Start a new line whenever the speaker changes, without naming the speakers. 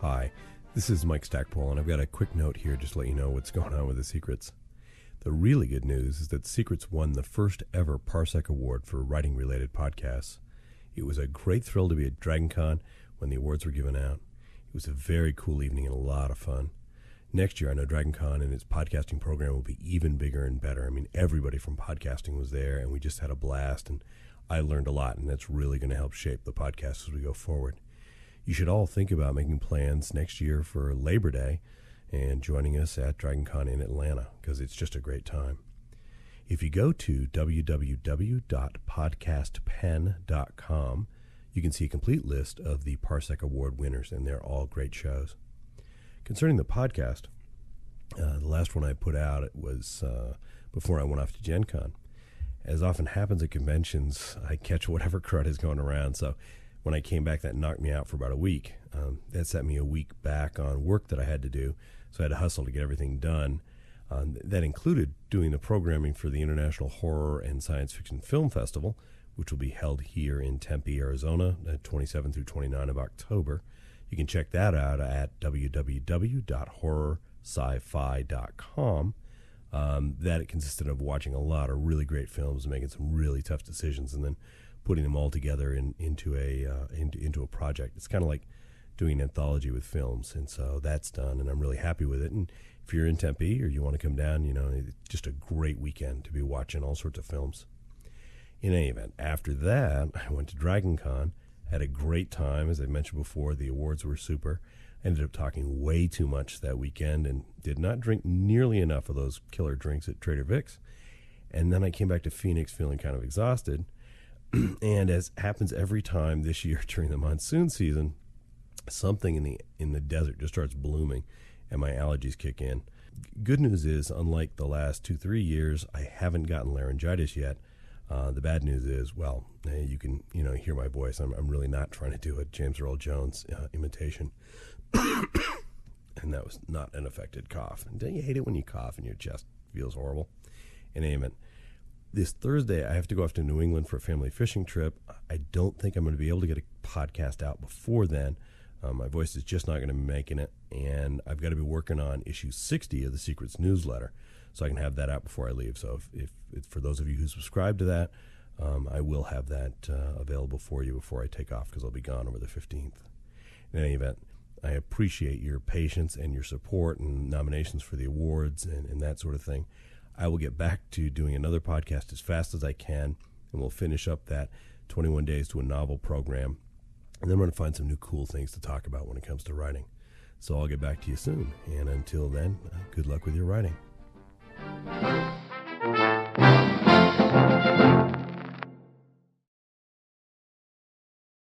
Hi, this is Mike Stackpole, and I've got a quick note here just to let you know what's going on with The Secrets. The really good news is that Secrets won the first ever Parsec Award for writing related podcasts. It was a great thrill to be at DragonCon when the awards were given out. It was a very cool evening and a lot of fun. Next year, I know DragonCon and its podcasting program will be even bigger and better. I mean, everybody from podcasting was there, and we just had a blast, and I learned a lot, and that's really going to help shape the podcast as we go forward. You should all think about making plans next year for Labor Day and joining us at DragonCon in Atlanta because it's just a great time. If you go to www.podcastpen.com, you can see a complete list of the Parsec Award winners, and they're all great shows. Concerning the podcast, uh, the last one I put out it was uh, before I went off to Gen Con. As often happens at conventions, I catch whatever crud is going around. So when I came back, that knocked me out for about a week. Um, that set me a week back on work that I had to do. So I had to hustle to get everything done. Um, that included doing the programming for the International Horror and Science Fiction Film Festival, which will be held here in Tempe, Arizona, 27 through 29 of October. You can check that out at www.horrorsci-fi.com. Um, that it consisted of watching a lot of really great films, making some really tough decisions, and then putting them all together in, into a uh, into, into a project. It's kind of like doing an anthology with films, and so that's done, and I'm really happy with it. And if you're in Tempe or you want to come down, you know, it's just a great weekend to be watching all sorts of films. In any event, after that, I went to Dragon Con, had a great time. As I mentioned before, the awards were super. I ended up talking way too much that weekend and did not drink nearly enough of those killer drinks at Trader Vic's. And then I came back to Phoenix feeling kind of exhausted. and as happens every time this year during the monsoon season, something in the in the desert just starts blooming and my allergies kick in. Good news is, unlike the last two, three years, I haven't gotten laryngitis yet, uh, the bad news is, well, eh, you can you know hear my voice. I'm, I'm really not trying to do a James Earl Jones uh, imitation, and that was not an affected cough. And don't you hate it when you cough and your chest feels horrible? Any event, this Thursday I have to go off to New England for a family fishing trip. I don't think I'm going to be able to get a podcast out before then. Um, my voice is just not going to be making it, and I've got to be working on issue 60 of the Secrets newsletter so I can have that out before I leave. So if, if, for those of you who subscribe to that, um, I will have that uh, available for you before I take off because I'll be gone over the 15th. In any event, I appreciate your patience and your support and nominations for the awards and, and that sort of thing. I will get back to doing another podcast as fast as I can, and we'll finish up that 21 days to a novel program. And then we're going to find some new cool things to talk about when it comes to writing. So I'll get back to you soon. And until then, uh, good luck with your writing.